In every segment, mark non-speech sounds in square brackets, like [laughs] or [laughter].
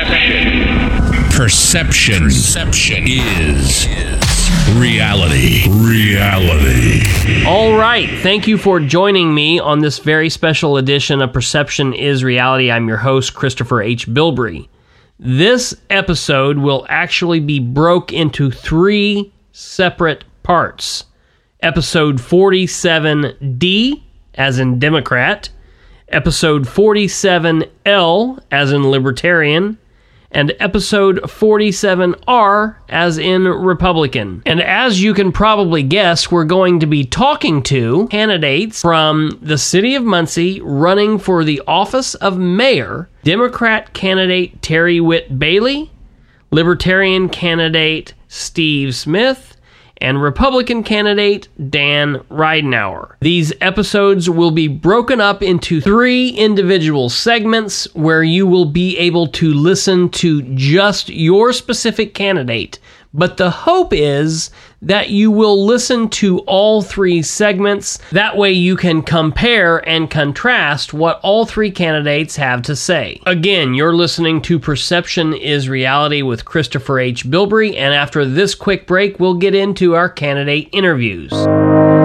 Perception. Perception. Perception is reality. Reality. All right. Thank you for joining me on this very special edition of Perception is Reality. I'm your host, Christopher H. Bilbrey. This episode will actually be broke into three separate parts. Episode 47D, as in Democrat, episode 47L, as in Libertarian, and episode 47R, as in Republican. And as you can probably guess, we're going to be talking to candidates from the city of Muncie running for the office of mayor Democrat candidate Terry Whitt Bailey, Libertarian candidate Steve Smith, and Republican candidate Dan Ridenour. These episodes will be broken up into three individual segments where you will be able to listen to just your specific candidate. But the hope is that you will listen to all three segments. That way you can compare and contrast what all three candidates have to say. Again, you're listening to Perception is Reality with Christopher H. Bilbrey, and after this quick break, we'll get into our candidate interviews.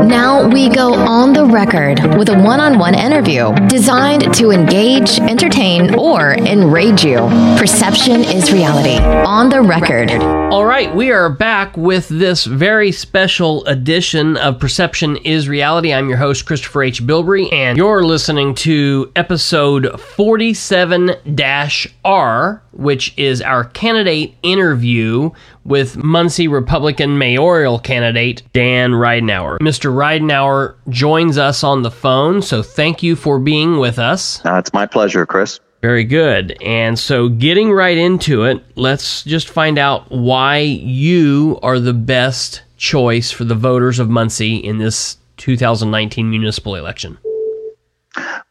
Now we go on the record with a one on one interview designed to engage, entertain, or enrage you. Perception is reality. On the record. All right, we are back with this very special edition of Perception is Reality. I'm your host, Christopher H. Bilbrey, and you're listening to episode 47 R, which is our candidate interview with Muncie Republican mayoral candidate Dan Ridenour. Mr. Ridenour joins us on the phone, so thank you for being with us. Uh, it's my pleasure, Chris. Very good. And so, getting right into it, let's just find out why you are the best choice for the voters of Muncie in this 2019 municipal election.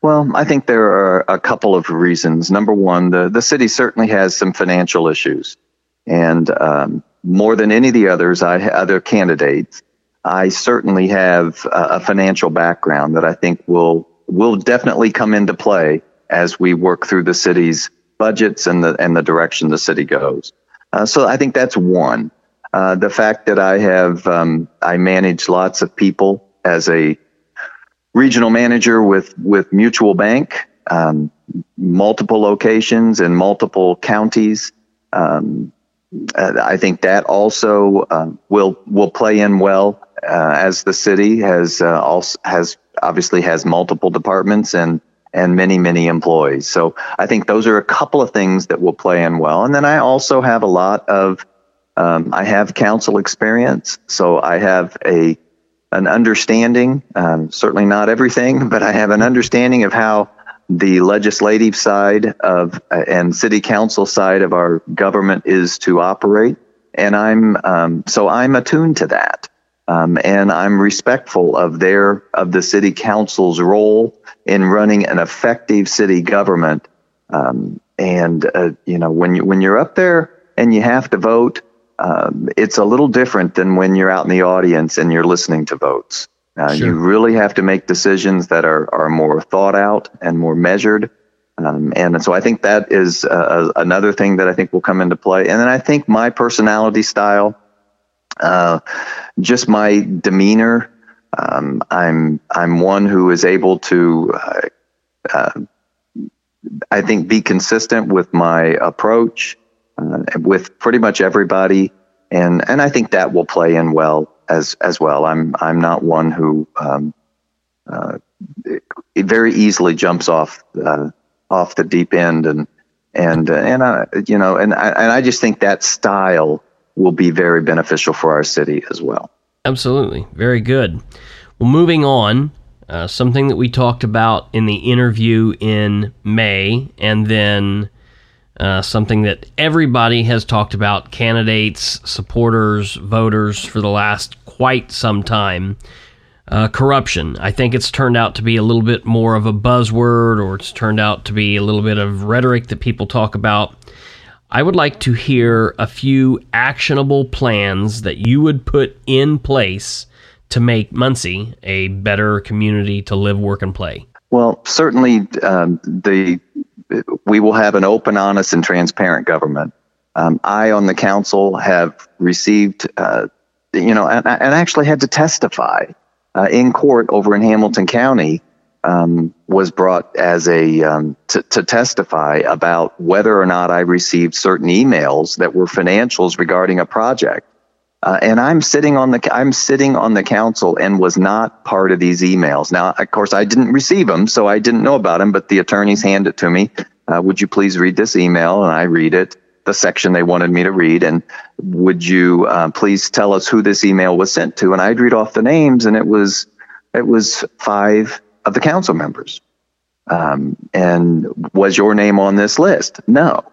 Well, I think there are a couple of reasons. Number one, the, the city certainly has some financial issues. And um, more than any of the others, I other candidates, I certainly have a, a financial background that I think will will definitely come into play as we work through the city's budgets and the and the direction the city goes. Uh, so I think that's one. Uh, the fact that I have um, I manage lots of people as a regional manager with with Mutual Bank, um, multiple locations in multiple counties. Um, I think that also uh, will will play in well uh, as the city has uh, also has obviously has multiple departments and and many many employees. So I think those are a couple of things that will play in well. And then I also have a lot of um, I have council experience, so I have a an understanding. Um, certainly not everything, but I have an understanding of how the legislative side of uh, and city council side of our government is to operate, and I'm um, so I'm attuned to that, um, and I'm respectful of their of the city council's role in running an effective city government. Um, and uh, you know when you when you're up there and you have to vote, um, it's a little different than when you're out in the audience and you're listening to votes. Uh, sure. You really have to make decisions that are, are more thought out and more measured. Um, and so I think that is uh, another thing that I think will come into play. And then I think my personality style, uh, just my demeanor. Um, I'm I'm one who is able to, uh, uh, I think, be consistent with my approach uh, with pretty much everybody, and and I think that will play in well as as well. I'm I'm not one who um, uh, very easily jumps off off the deep end and and and I you know and I, and I just think that style will be very beneficial for our city as well. Absolutely, very good. Well, moving on. Uh, something that we talked about in the interview in May, and then uh, something that everybody has talked about candidates, supporters, voters for the last quite some time. Uh, corruption. I think it's turned out to be a little bit more of a buzzword, or it's turned out to be a little bit of rhetoric that people talk about. I would like to hear a few actionable plans that you would put in place to make Muncie a better community to live, work, and play. Well, certainly um, the we will have an open, honest, and transparent government. Um, I, on the council, have received, uh, you know, and, and, actually had to testify uh, in court over in Hamilton County. Um, was brought as a um, to, to testify about whether or not I received certain emails that were financials regarding a project. Uh, and I'm sitting on the I'm sitting on the council and was not part of these emails. Now, of course, I didn't receive them, so I didn't know about them. But the attorneys hand it to me. Uh, would you please read this email? And I read it, the section they wanted me to read. And would you uh, please tell us who this email was sent to? And I'd read off the names, and it was it was five of the council members. Um, and was your name on this list? No.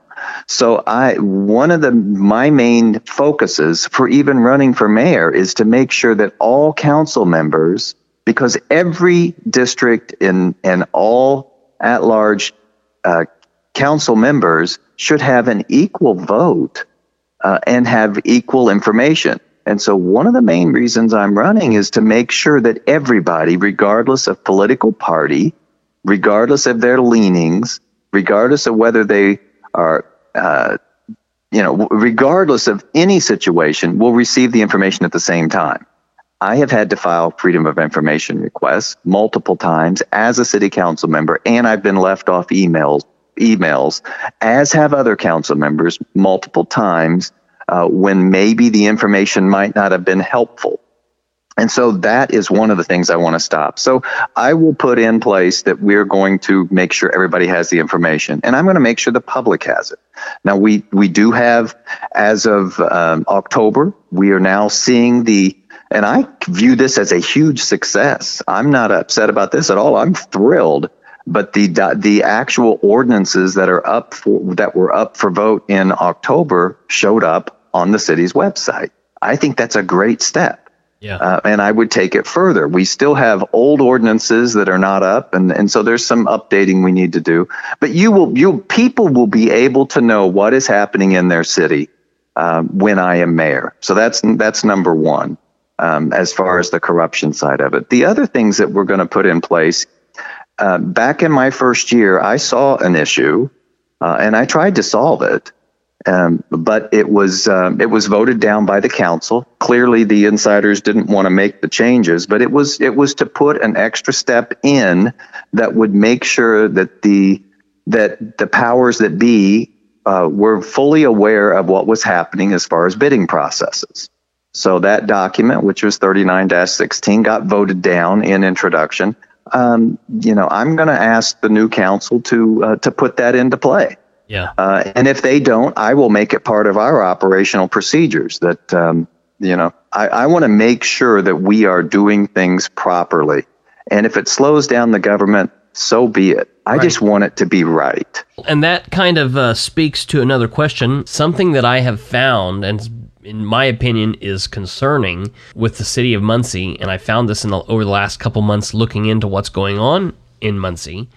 So I one of the my main focuses for even running for mayor is to make sure that all council members because every district in and all at large uh, council members should have an equal vote uh, and have equal information. And so one of the main reasons I'm running is to make sure that everybody, regardless of political party, regardless of their leanings, regardless of whether they are uh, you know, regardless of any situation, will receive the information at the same time. I have had to file freedom of information requests multiple times as a city council member, and I've been left off emails, emails, as have other council members multiple times uh, when maybe the information might not have been helpful. And so that is one of the things I want to stop. So I will put in place that we're going to make sure everybody has the information, and I'm going to make sure the public has it. Now we we do have, as of um, October, we are now seeing the, and I view this as a huge success. I'm not upset about this at all. I'm thrilled. But the the actual ordinances that are up for that were up for vote in October showed up on the city's website. I think that's a great step. Yeah. Uh, and I would take it further. We still have old ordinances that are not up, and, and so there's some updating we need to do. But you will, you people will be able to know what is happening in their city um, when I am mayor. So that's that's number one um, as far as the corruption side of it. The other things that we're going to put in place. Uh, back in my first year, I saw an issue, uh, and I tried to solve it. Um, but it was um, it was voted down by the council. Clearly, the insiders didn't want to make the changes, but it was it was to put an extra step in that would make sure that the that the powers that be uh, were fully aware of what was happening as far as bidding processes. So that document, which was 39-16, got voted down in introduction. Um, you know, I'm going to ask the new council to uh, to put that into play. Yeah. Uh, and if they don't, I will make it part of our operational procedures that, um, you know, I, I want to make sure that we are doing things properly. And if it slows down the government, so be it. I right. just want it to be right. And that kind of uh, speaks to another question. Something that I have found, and in my opinion, is concerning with the city of Muncie, and I found this in the, over the last couple months looking into what's going on in Muncie,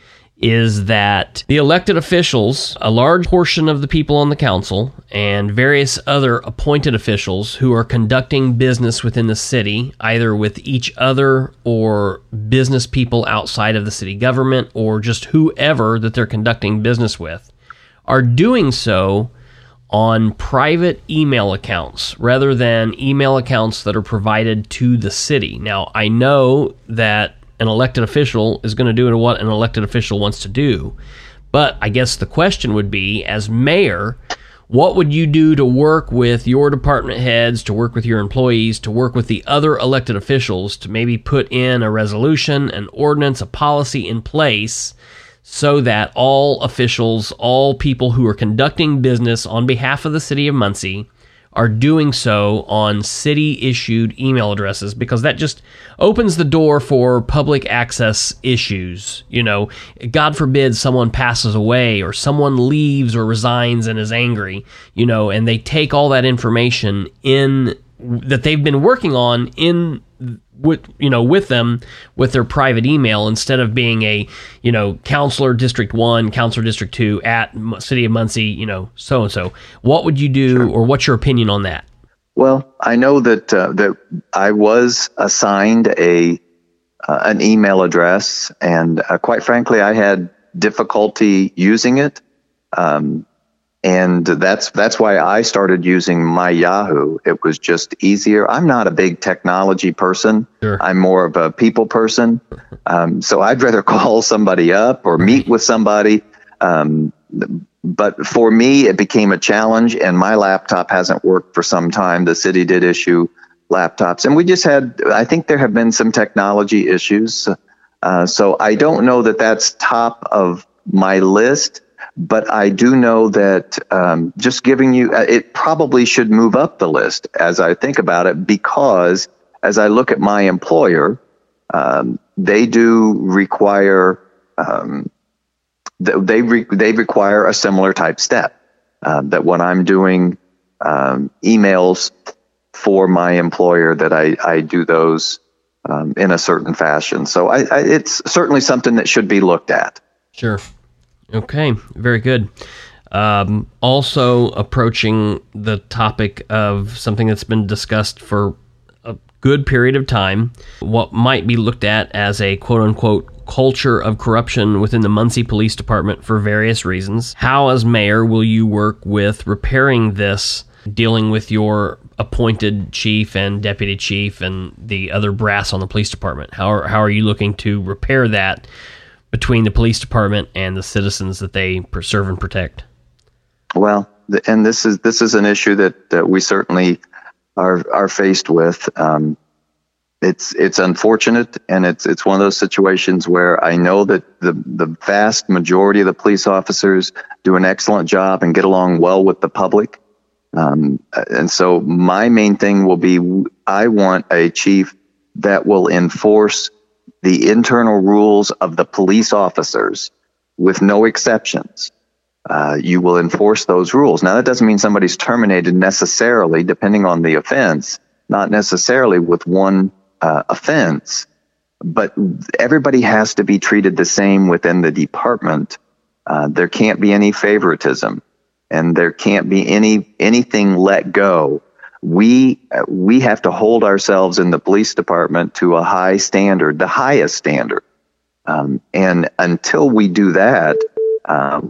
is that the elected officials, a large portion of the people on the council, and various other appointed officials who are conducting business within the city, either with each other or business people outside of the city government or just whoever that they're conducting business with, are doing so on private email accounts rather than email accounts that are provided to the city. Now, I know that an elected official is going to do what an elected official wants to do. But I guess the question would be as mayor, what would you do to work with your department heads, to work with your employees, to work with the other elected officials to maybe put in a resolution, an ordinance, a policy in place so that all officials, all people who are conducting business on behalf of the city of Muncie, are doing so on city issued email addresses because that just opens the door for public access issues. You know, God forbid someone passes away or someone leaves or resigns and is angry, you know, and they take all that information in that they've been working on in with you know with them with their private email instead of being a you know councilor district 1 councilor district 2 at city of muncie you know so and so what would you do sure. or what's your opinion on that well i know that uh, that i was assigned a uh, an email address, and uh, quite frankly, I had difficulty using it. Um, and that's that's why I started using my Yahoo. It was just easier. I'm not a big technology person. Sure. I'm more of a people person. Um, so I'd rather [laughs] call somebody up or meet with somebody. Um, but for me, it became a challenge, and my laptop hasn't worked for some time. The city did issue laptops, and we just had. I think there have been some technology issues. Uh, so I don't know that that's top of my list but I do know that um, just giving you, uh, it probably should move up the list as I think about it, because as I look at my employer, um, they do require, um, they, re- they require a similar type step. Uh, that when I'm doing um, emails for my employer, that I, I do those um, in a certain fashion. So I, I, it's certainly something that should be looked at. Sure. Okay, very good. Um, also, approaching the topic of something that's been discussed for a good period of time, what might be looked at as a quote unquote culture of corruption within the Muncie Police Department for various reasons. How, as mayor, will you work with repairing this, dealing with your appointed chief and deputy chief and the other brass on the police department? How are, how are you looking to repair that? Between the police department and the citizens that they serve and protect? Well, and this is this is an issue that, that we certainly are are faced with. Um, it's it's unfortunate, and it's it's one of those situations where I know that the the vast majority of the police officers do an excellent job and get along well with the public. Um, and so my main thing will be I want a chief that will enforce the internal rules of the police officers with no exceptions. Uh, you will enforce those rules. Now, that doesn't mean somebody's terminated necessarily, depending on the offense, not necessarily with one uh, offense, but everybody has to be treated the same within the department. Uh, there can't be any favoritism, and there can't be any anything let go we we have to hold ourselves in the police department to a high standard, the highest standard. Um, and until we do that, uh,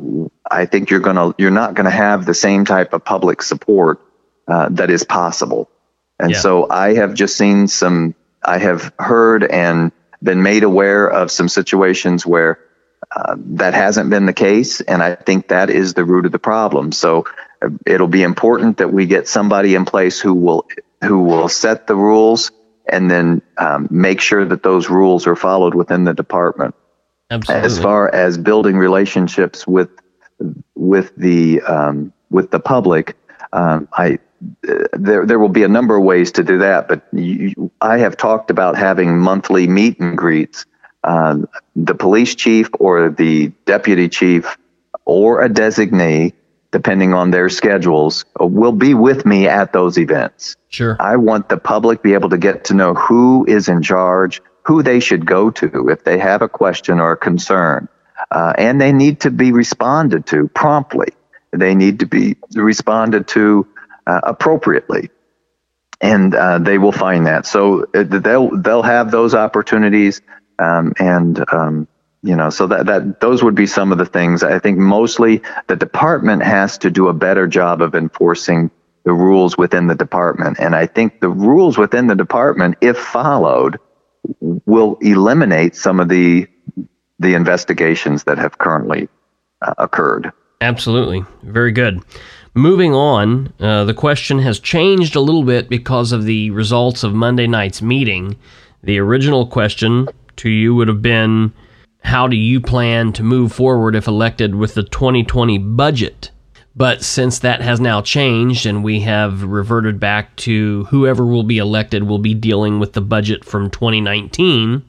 I think you're gonna you're not gonna have the same type of public support uh, that is possible. And yeah. so I have just seen some. I have heard and been made aware of some situations where uh, that hasn't been the case, and I think that is the root of the problem. So it'll be important that we get somebody in place who will who will set the rules and then um, make sure that those rules are followed within the department. Absolutely. As far as building relationships with with the um, with the public, um, I there there will be a number of ways to do that. But you, I have talked about having monthly meet and greets. Uh, the police chief or the deputy chief or a designee depending on their schedules, uh, will be with me at those events. Sure. I want the public be able to get to know who is in charge, who they should go to if they have a question or a concern. Uh, and they need to be responded to promptly. They need to be responded to uh, appropriately. And uh, they will find that. So uh, they'll they'll have those opportunities, um, and um, you know so that that those would be some of the things. I think mostly the department has to do a better job of enforcing the rules within the department. And i think the rules within the department if followed will eliminate some of the the investigations that have currently uh, occurred. Absolutely. Very good. Moving on uh, the question has changed a little bit because of the results of monday night's meeting. The original question to you would have been how do you plan to move forward if elected with the 2020 budget? But since that has now changed and we have reverted back to whoever will be elected will be dealing with the budget from 2019,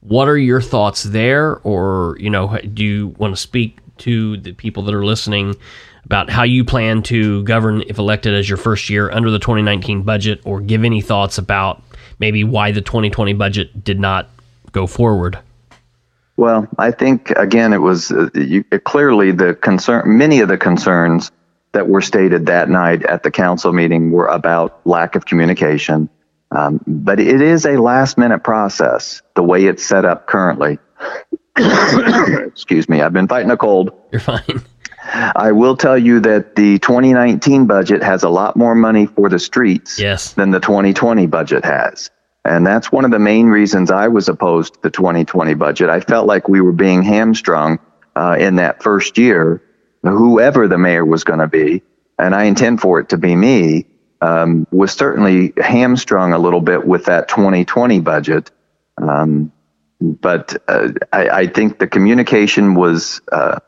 what are your thoughts there? Or, you know, do you want to speak to the people that are listening about how you plan to govern if elected as your first year under the 2019 budget or give any thoughts about maybe why the 2020 budget did not go forward? Well, I think again, it was uh, you, clearly the concern. Many of the concerns that were stated that night at the council meeting were about lack of communication. Um, but it is a last minute process the way it's set up currently. [coughs] Excuse me, I've been fighting a cold. You're fine. I will tell you that the 2019 budget has a lot more money for the streets Yes. than the 2020 budget has. And that's one of the main reasons I was opposed to the 2020 budget. I felt like we were being hamstrung uh, in that first year, whoever the mayor was going to be, and I intend for it to be me, um, was certainly hamstrung a little bit with that 2020 budget. Um, but uh, I, I think the communication was uh,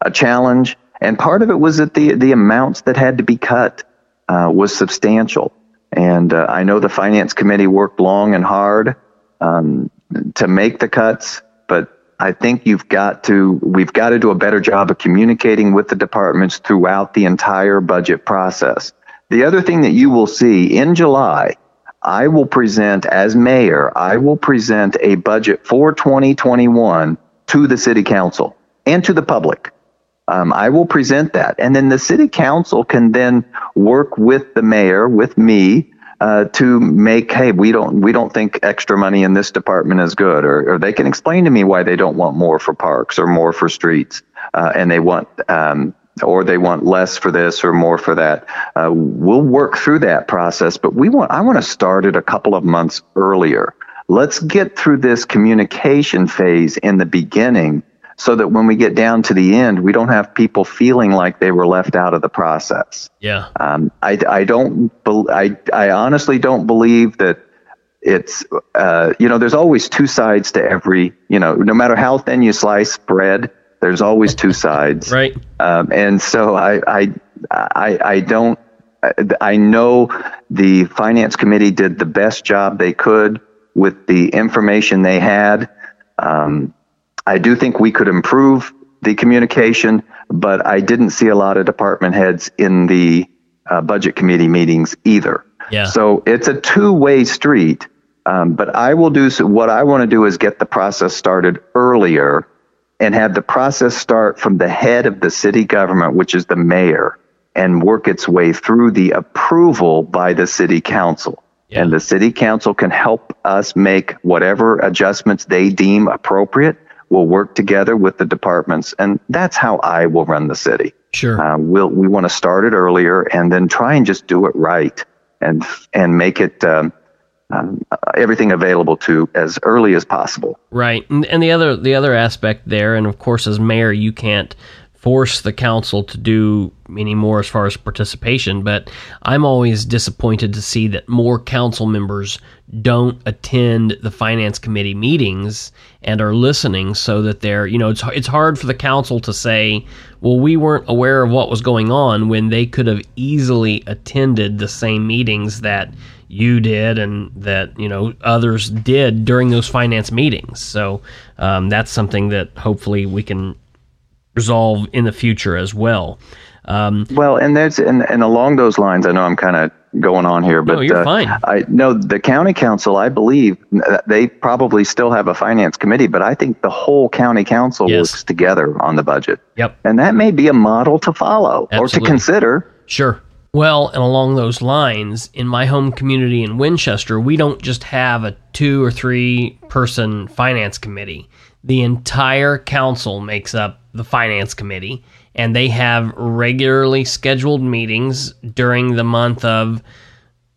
a challenge, and part of it was that the the amounts that had to be cut uh, was substantial. And uh, I know the finance committee worked long and hard um, to make the cuts, but I think you've got to we've got to do a better job of communicating with the departments throughout the entire budget process. The other thing that you will see in July, I will present as mayor, I will present a budget for 2021 to the city council and to the public. Um, I will present that, and then the city council can then work with the mayor, with me, uh, to make. Hey, we don't we don't think extra money in this department is good, or, or they can explain to me why they don't want more for parks or more for streets, uh, and they want. Um, or they want less for this or more for that. Uh, we'll work through that process, but we want. I want to start it a couple of months earlier. Let's get through this communication phase in the beginning so that when we get down to the end, we don't have people feeling like they were left out of the process. Yeah. Um, I, I don't, bel I, I honestly don't believe that it's, uh, you know, there's always two sides to every, you know, no matter how thin you slice bread, there's always two [laughs] sides. Right. Um, and so I, I, I, I don't, I know the finance committee did the best job they could with the information they had. Um, I do think we could improve the communication, but I didn't see a lot of department heads in the uh, budget committee meetings either. Yeah. So it's a two way street. Um, but I will do so. What I want to do is get the process started earlier and have the process start from the head of the city government, which is the mayor, and work its way through the approval by the city council. Yeah. And the city council can help us make whatever adjustments they deem appropriate. We'll work together with the departments, and that's how I will run the city. Sure. Uh, we'll, we want to start it earlier and then try and just do it right and and make it um, um, everything available to as early as possible. Right, and, and the other the other aspect there, and of course, as mayor, you can't force the council to do any more as far as participation. But I'm always disappointed to see that more council members don't attend the finance committee meetings and are listening, so that they're you know it's it's hard for the council to say, well, we weren't aware of what was going on when they could have easily attended the same meetings that you did and that you know others did during those finance meetings. So um, that's something that hopefully we can resolve in the future as well. Um, Well, and that's and, and along those lines, I know I'm kind of going on here, but you're uh, fine. I know the county council. I believe uh, they probably still have a finance committee, but I think the whole county council Yes. works together on the budget, yep, and that may be a model to follow or to consider. sure. Well, and along those lines, in my home community in Winchester, we don't just have a two or three person finance committee. The entire council makes up the finance committee, and they have regularly scheduled meetings during the month of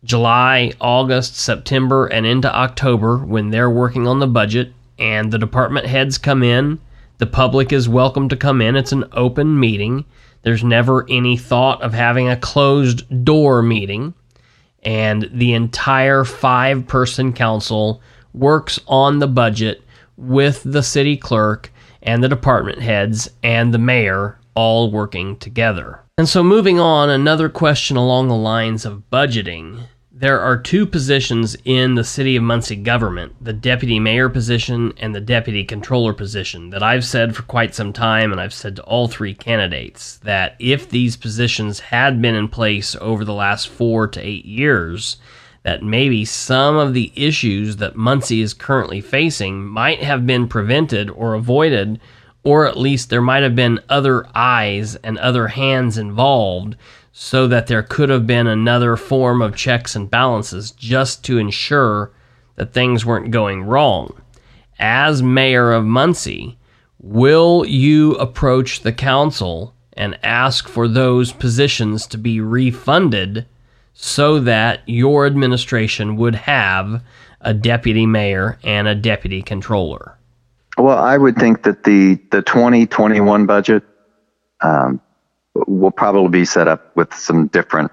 July, August, September, and into October when they're working on the budget and the department heads come in. The public is welcome to come in. It's an open meeting. There's never any thought of having a closed door meeting. And the entire five person council works on the budget with the city clerk and the department heads and the mayor all working together. And so, moving on, another question along the lines of budgeting. There are two positions in the City of Muncie government the deputy mayor position and the deputy controller position that I've said for quite some time, and I've said to all three candidates that if these positions had been in place over the last four to eight years, that maybe some of the issues that Muncie is currently facing might have been prevented or avoided or at least there might have been other eyes and other hands involved so that there could have been another form of checks and balances just to ensure that things weren't going wrong. As mayor of Muncie, will you approach the council and ask for those positions to be refunded so that your administration would have a deputy mayor and a deputy controller? Well, I would think that the, the 2021 budget um, will probably be set up with some different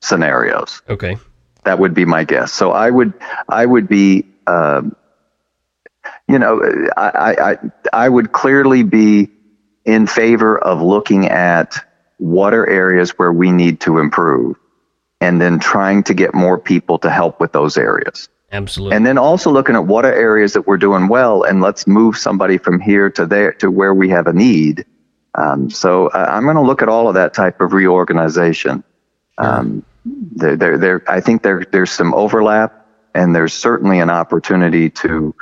scenarios. Okay. That would be my guess. So I would I would be um, you know I, I I would clearly be in favor of looking at what are areas where we need to improve and then trying to get more people to help with those areas. Absolutely. And then also looking at what are areas that we're doing well and let's move somebody from here to there to where we have a need. Um, so uh, I'm going to look at all of that type of reorganization. Um, there, there, there, I think there, there's some overlap and there's certainly an opportunity to,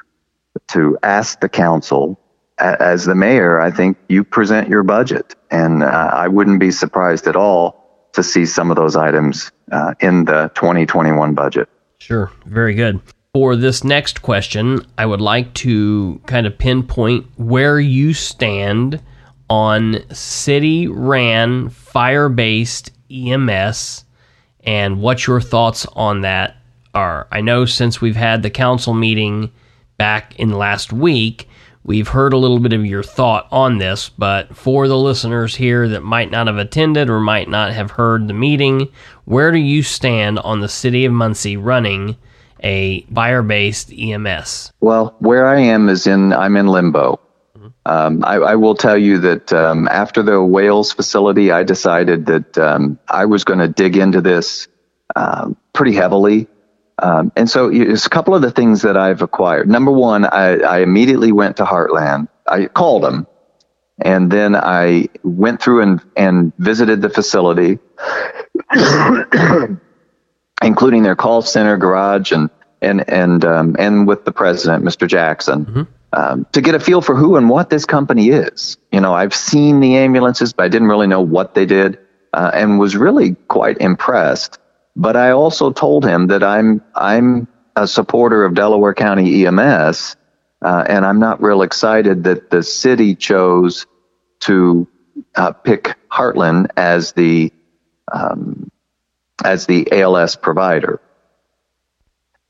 to ask the council as the mayor, I think you present your budget and uh, I wouldn't be surprised at all to see some of those items uh, in the 2021 budget. Sure. Very good. For this next question, I would like to kind of pinpoint where you stand on city ran fire based EMS and what your thoughts on that are. I know since we've had the council meeting back in last week, we've heard a little bit of your thought on this, but for the listeners here that might not have attended or might not have heard the meeting, where do you stand on the city of Muncie running a fire based EMS? Well, where I am is in, I'm in limbo. Um, I, I, will tell you that um, after the Wales facility, I decided that um, I was going to dig into this um, pretty heavily. Um, and so it's a couple of the things that I've acquired. Number one, I, I immediately went to Heartland. I called them, and then I went through and, and visited the facility, [coughs] including their call center, garage, and and and um, and with the president, Mr. Jackson. Mm-hmm um, to get a feel for who and what this company is. You know, I've seen the ambulances, but I didn't really know what they did, uh, and was really quite impressed. But I also told him that I'm I'm a supporter of Delaware County EMS, uh, and I'm not real excited that the city chose to uh, pick Heartland as the um, as the ALS provider.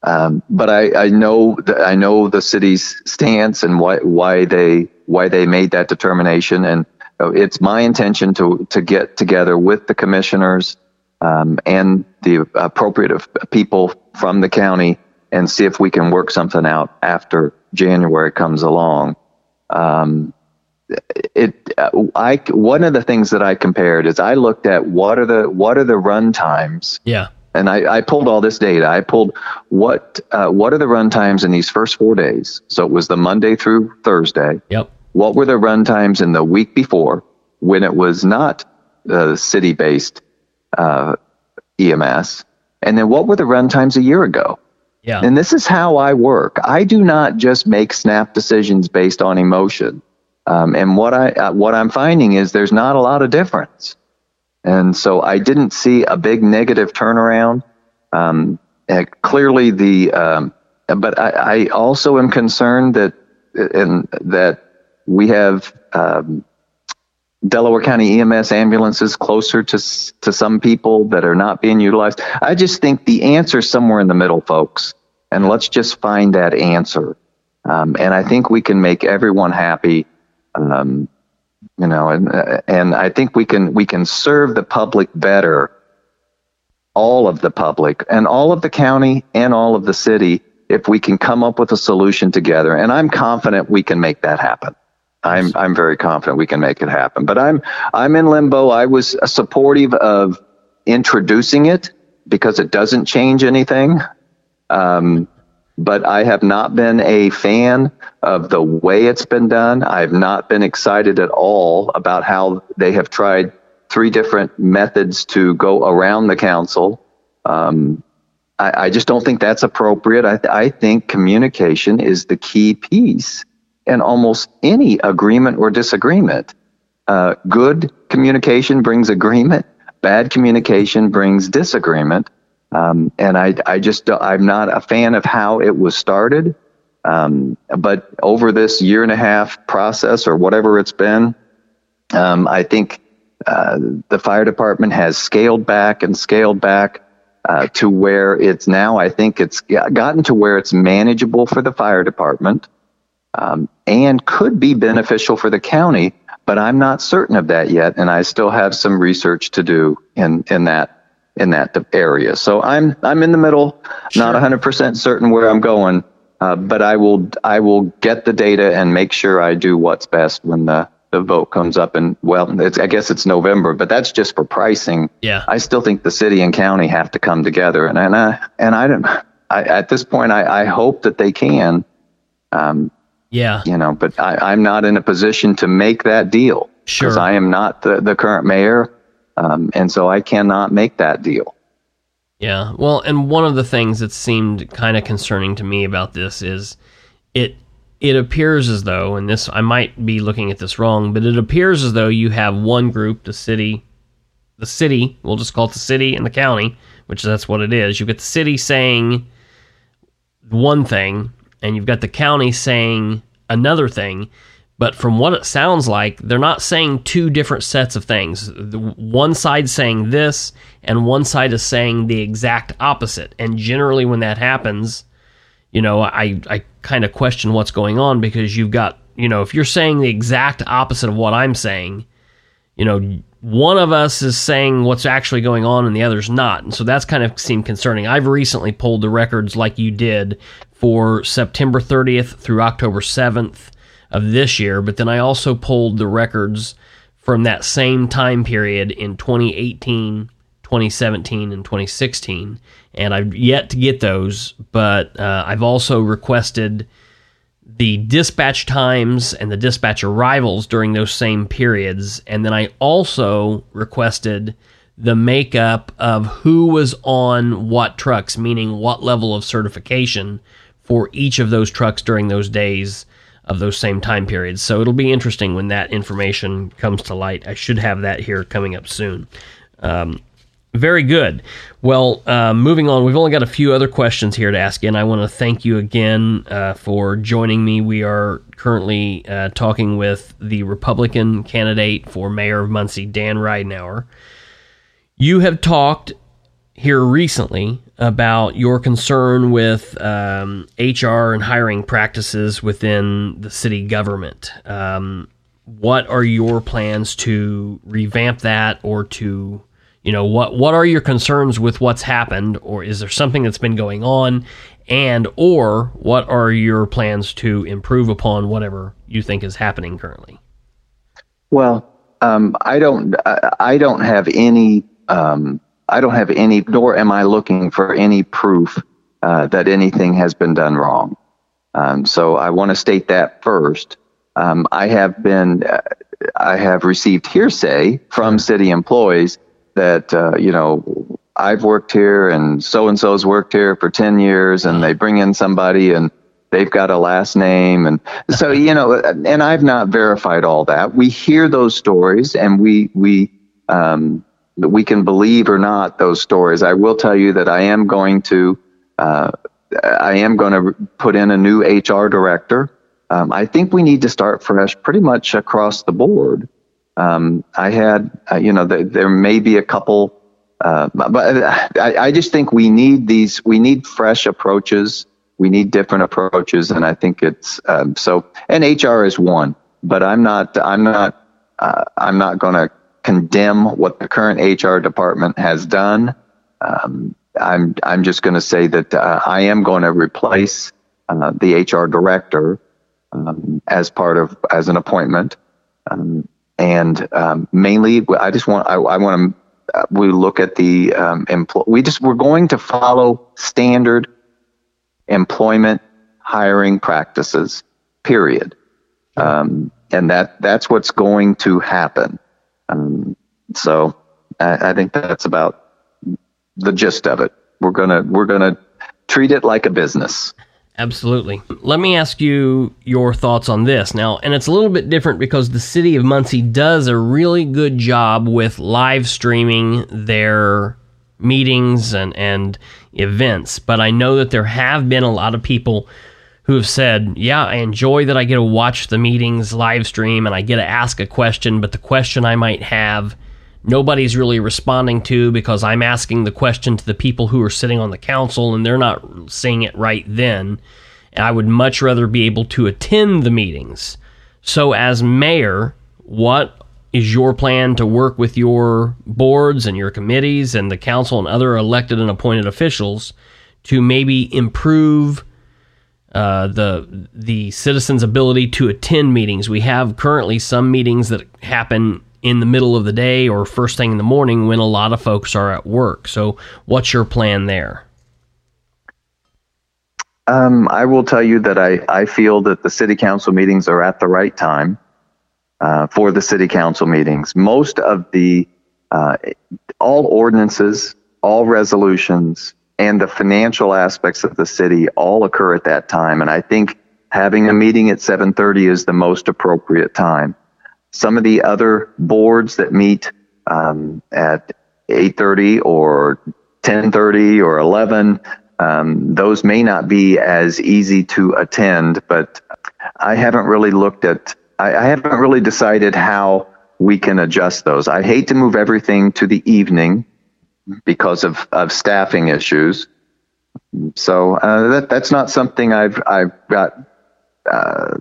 Um, but I, I know the, I know the city's stance and why why they why they made that determination, and it's my intention to to get together with the commissioners um, and the appropriate people from the county and see if we can work something out after January comes along. Um, it I one of the things that I compared is I looked at what are the what are the run times yeah and I, I, pulled all this data. I pulled what uh, what are the run times in these first four days? So it was the Monday through Thursday. Yep. What were the run times in the week before when it was not uh, city based uh, EMS? And then what were the run times a year ago? Yeah. And this is how I work. I do not just make snap decisions based on emotion. Um, and what I uh, what I'm finding is there's not a lot of difference. And so I didn't see a big negative turnaround. Um, clearly, the um, but I, I, also am concerned that in, that we have um, Delaware County EMS ambulances closer to to some people that are not being utilized. I just think the answer is somewhere in the middle, folks, and let's just find that answer. Um, and I think we can make everyone happy. Um, you know, and and I think we can we can serve the public better, all of the public and all of the county and all of the city if we can come up with a solution together. And I'm confident we can make that happen. I'm I'm very confident we can make it happen. But I'm I'm in limbo. I was supportive of introducing it because it doesn't change anything. Um, but I have not been a fan of the way it's been done. I have not been excited at all about how they have tried three different methods to go around the council. Um, I, I, just don't think that's appropriate. I, I, think communication is the key piece. In almost any agreement or disagreement. Uh, good communication brings agreement. Bad communication brings disagreement. Um, and I, I just, I'm not a fan of how it was started. Um, but over this year and a half process or whatever it's been, um, I think uh, the fire department has scaled back and scaled back uh, to where it's now. I think it's gotten to where it's manageable for the fire department um, and could be beneficial for the county. But I'm not certain of that yet, and I still have some research to do in in that in that area. So I'm I'm in the middle, sure. not 100% certain where I'm going, uh, but I will I will get the data and make sure I do what's best when the the vote comes up and well I guess it's November, but that's just for pricing. Yeah, I still think the city and county have to come together, and and I and I don't. I, at this point, I, I hope that they can. Um, yeah, you know, but I, I'm not in a position to make that deal because. I am not the, the current mayor, um, and so I cannot make that deal. Yeah, well, and one of the things that seemed kind of concerning to me about this is it it appears as though, and this I might be looking at this wrong, but it appears as though you have one group, the city, the city, we'll just call it the city and the county, which that's what it is. You get the city saying one thing, and you've got the county saying another thing. But from what it sounds like, they're not saying two different sets of things. The one side saying this, and one side is saying the exact opposite. And generally, when that happens, you know, I, I kind of question what's going on because you've got, you know, if you're saying the exact opposite of what I'm saying, you know, one of us is saying what's actually going on and the other's not. And so that's kind of seemed concerning. I've recently pulled the records like you did for September 30th through October 7th of this year, but then I also pulled the records from that same time period in 2018 2017 and 2016, and I've yet to get those. But uh, I've also requested the dispatch times and the dispatch arrivals during those same periods, and then I also requested the makeup of who was on what trucks, meaning what level of certification for each of those trucks during those days of those same time periods. So it'll be interesting when that information comes to light. I should have that here coming up soon. Um, very good. Well, uh, moving on, we've only got a few other questions here to ask and I want to thank you again uh, for joining me. We are currently uh, talking with the Republican candidate for mayor of Muncie, Dan Ridenour. You have talked here recently about your concern with um, HR and hiring practices within the city government. Um, what are your plans to revamp that or to you know what what are your concerns with what's happened or is there something that's been going on? And or what are your plans to improve upon whatever you think is happening currently? Well um, i don't i don't have any um, i don't have any nor am i looking for any proof uh, that anything has been done wrong. Um, so i want to state that first. Um, i have been uh, i have received hearsay from city employees that uh, you know I've worked here and so and so's worked here for ten years, and they bring in somebody and they've got a last name, and [laughs] so you know, and I've not verified all that. We hear those stories, and we we um, we can believe or not those stories. I will tell you that I am going to. Uh, I am going to put in a new HR director. Um, I think we need to start fresh pretty much across the board. Um, I had, uh, you know, the, there may be a couple, uh, but I, I, just think we need these, we need fresh approaches. We need different approaches. And I think it's, um, so, and HR is one, but I'm not, I'm not, uh, I'm not going to condemn what the current HR department has done. Um, I'm, I'm just going to say that uh, I am going to replace uh, the HR director um, as part of, as an appointment. Um, and um, mainly I just want I, I want to uh, we look at the um, empl- we just we're going to follow standard employment hiring practices period. Um, and that that's what's going to happen. Um, so I, I think that's about the gist of it. We're gonna we're gonna treat it like a business Absolutely. Let me ask you your thoughts on this now. And it's a little bit different because the city of Muncie does a really good job with live streaming their meetings and, and events. But I know that there have been a lot of people who have said, Yeah, I enjoy that I get to watch the meetings live stream and I get to ask a question, but the question I might have nobody's really responding to because I'm asking the question to the people who are sitting on the council and they're not seeing it right then. And I would much rather be able to attend the meetings. So, as mayor, what is your plan to work with your boards and your committees and the council and other elected and appointed officials to maybe improve uh, the the citizens' ability to attend meetings? We have currently some meetings that happen in the middle of the day or first thing in the morning when a lot of folks are at work. So, what's your plan there? Um, I will tell you that I, I feel that the city council meetings are at the right time uh, for the city council meetings. Most of the, uh, all ordinances, all resolutions, and the financial aspects of the city all occur at that time. And I think having a meeting at 7.30 is the most appropriate time. Some of the other boards that meet um, at 8:30 or 10:30 or 11, um, those may not be as easy to attend. But I haven't really looked at. I, I haven't really decided how we can adjust those. I hate to move everything to the evening because of, of staffing issues. So uh, that that's not something I've I've got uh,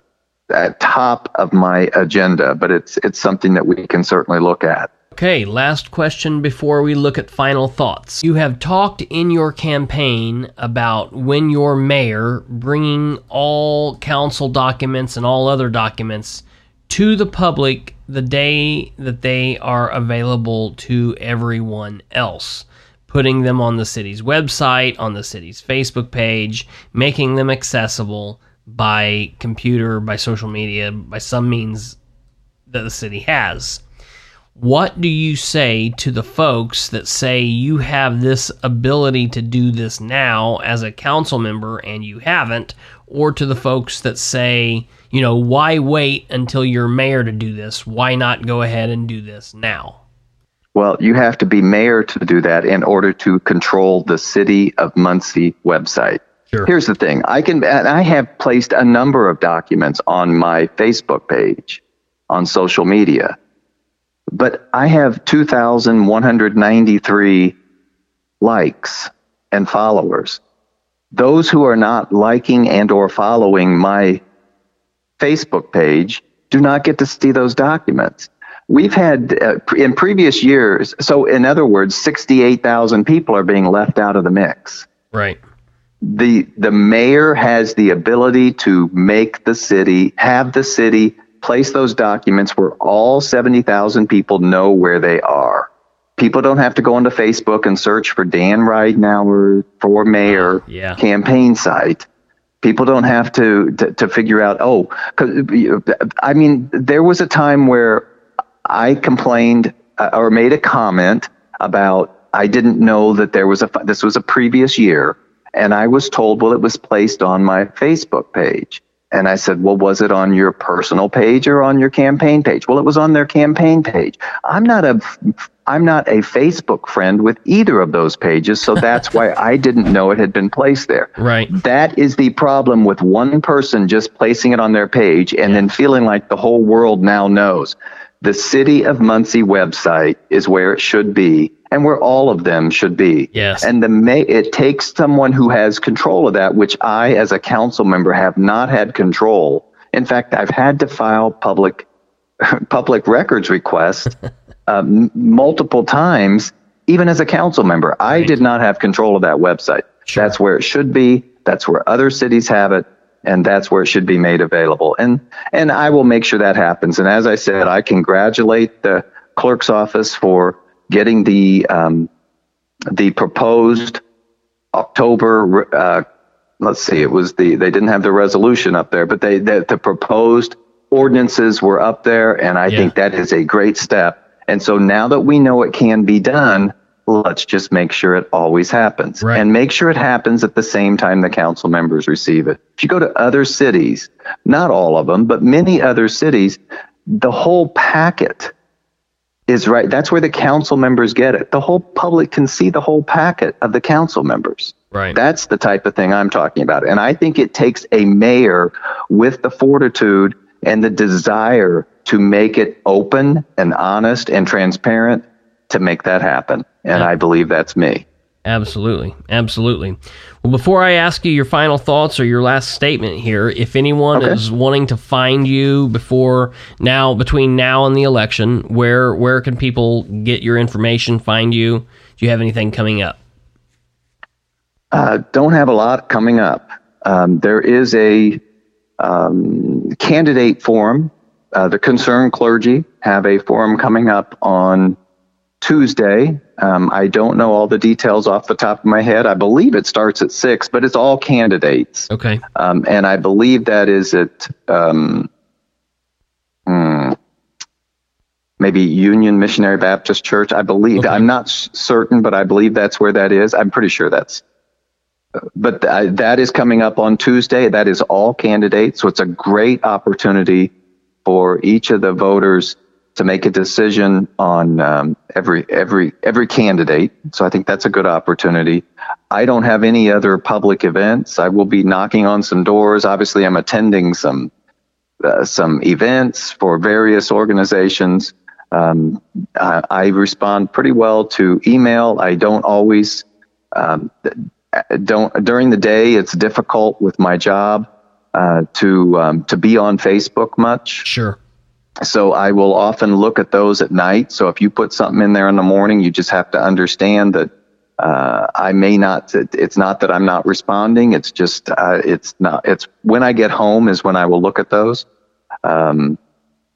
at top of my agenda, but it's it's something that we can certainly look at. Okay, last question before we look at final thoughts. You have talked in your campaign about when you're mayor bringing all council documents and all other documents to the public the day that they are available to everyone else. Putting them on the city's website, on the city's Facebook page, making them accessible by computer, by social media, by some means that the city has. What do you say to the folks that say you have this ability to do this now as a council member and you haven't, or to the folks that say, you know, why wait until you're mayor to do this? Why not go ahead and do this now? Well, you have to be mayor to do that in order to control the City of Muncie website. Sure. Here's the thing. I can, I have placed a number of documents on my Facebook page, on social media, but I have 2,193 likes and followers. Those who are not liking and or following my Facebook page do not get to see those documents. We've had uh, in previous years, so in other words, 68,000 people are being left out of the mix. Right the the mayor has the ability to make the city have the city place those documents where all 70,000 people know where they are. People don't have to go onto Facebook and search for Dan Ridenour for mayor yeah. campaign site. People don't have to, to, to figure out, oh, I mean, there was a time where I complained uh, or made a comment about I didn't know that there was a, this was a previous year and I was told, well, it was placed on my Facebook page. And I said, well, was it on your personal page or on your campaign page? Well, it was on their campaign page. I'm not a, I'm not a Facebook friend with either of those pages. So that's why [laughs] I didn't know it had been placed there. Right. That is the problem with one person just placing it on their page and yeah. then feeling like the whole world now knows. The City of Muncie website is where it should be and where all of them should be. Yes. And the may, it takes someone who has control of that, which I, as a council member, have not had control. In fact, I've had to file public [laughs] public records requests [laughs] uh, multiple times, even as a council member. I did not have control of that website. Sure. That's where it should be. That's where other cities have it. And that's where it should be made available. And and I will make sure that happens. And as I said, I congratulate the clerk's office for getting the um, the proposed October. Uh, let's see, it was the they didn't have the resolution up there, but they the, the proposed ordinances were up there, and I yeah. think that is a great step. And so now that we know it can be done, let's just make sure it always happens Right. and make sure it happens at the same time the council members receive it. If you go to other cities, not all of them, but many other cities, the whole packet is right. That's where the council members get it. The whole public can see the whole packet of the council members. Right. That's the type of thing I'm talking about. And I think it takes a mayor with the fortitude and the desire to make it open and honest and transparent to make that happen. And I believe that's me. Absolutely. Absolutely. Well, before I ask you your final thoughts or your last statement here, if anyone Okay. is wanting to find you before now, between now and the election, where where can people get your information, find you? Do you have anything coming up? Uh, don't have a lot coming up. Um, there is a um, candidate forum. Uh, the concerned clergy have a forum coming up on Tuesday. Um, I don't know all the details off the top of my head. I believe it starts at six, but it's all candidates. Okay. Um, and I believe that is at um, hmm, maybe Union Missionary Baptist Church. I believe. Okay. I'm not s- certain, but I believe that's where that is. I'm pretty sure that's. But th- that is coming up on Tuesday. That is all candidates. So it's a great opportunity for each of the voters to make a decision on um, every every every candidate. So I think that's a good opportunity. I don't have any other public events. I will be knocking on some doors. Obviously, I'm attending some uh, some events for various organizations. Um, I, I respond pretty well to email. I don't always um, don't during the day. It's difficult with my job uh, to um, to be on Facebook much. Sure. So I will often look at those at night. So if you put something in there in the morning, you just have to understand that uh, I may not. It's not that I'm not responding. It's just uh, it's not. It's when I get home is when I will look at those. Um,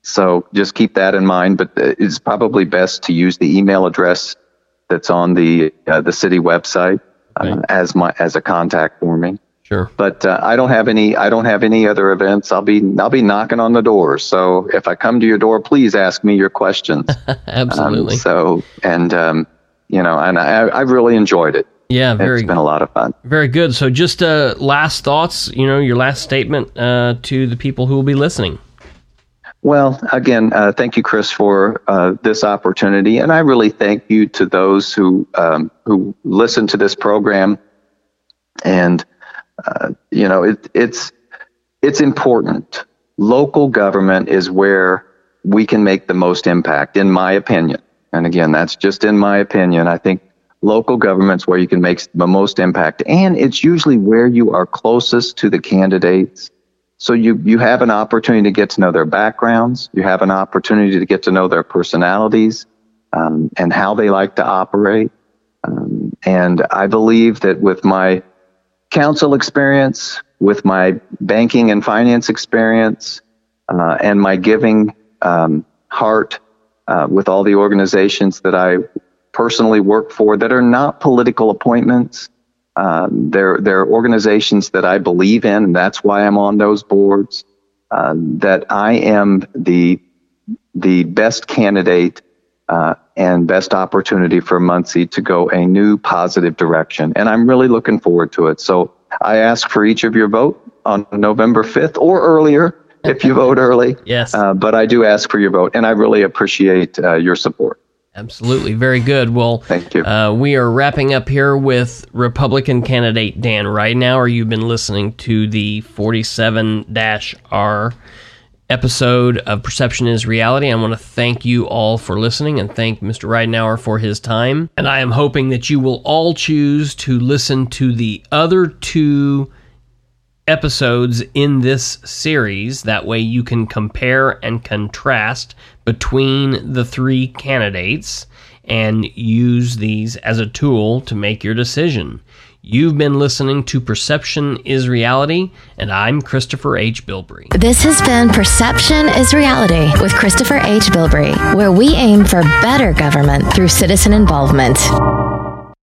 so just keep that in mind. But it's probably best to use the email address that's on the uh, the city website uh, Okay. as my as a contact for me Sure. but uh, I don't have any. I don't have any other events. I'll be I'll be knocking on the doors. So if I come to your door, please ask me your questions. [laughs] Absolutely. Um, so and um, you know, and I I've really enjoyed it. yeah. Very it's been a lot of fun. very good. So just uh, last thoughts. You know, your last statement uh, to the people who will be listening. Well, again, uh, thank you, Chris, for uh, this opportunity, and I really thank you to those who um, who listen to this program. And uh, you know, it, it's it's important. Local government is where we can make the most impact, in my opinion. And again, that's just in my opinion. I think local government's where you can make the most impact, and it's usually where you are closest to the candidates. So you, you have an opportunity to get to know their backgrounds. You have an opportunity to get to know their personalities um, and how they like to operate. Um, and I believe that with my council experience, with my banking and finance experience, uh, and my giving um, heart uh, with all the organizations that I personally work for that are not political appointments. Um, they're, they're organizations that I believe in, and that's why I'm on those boards. Uh, that I am the the best candidate uh, and best opportunity for Muncie to go a new positive direction, and I'm really looking forward to it. So I ask for each of your vote on November 5th or earlier if you [laughs] vote early. Yes. Uh, but I do ask for your vote, and I really appreciate uh, your support. Absolutely. Very good. Well, Thank you. Uh, we are wrapping up here with Republican candidate Dan Ridenour. You've been listening to the 47 R episode of Perception is Reality. I want to thank you all for listening and thank Mr. Ridenour for his time. And I am hoping that you will all choose to listen to the other two episodes in this series. That way you can compare and contrast between the three candidates and use these as a tool to make your decision. You've been listening to Perception is Reality, and I'm Christopher H. Bilbrey. This has been Perception is Reality with Christopher H. Bilbrey, where we aim for better government through citizen involvement.